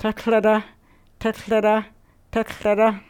tatlada, tatlada, tatlada.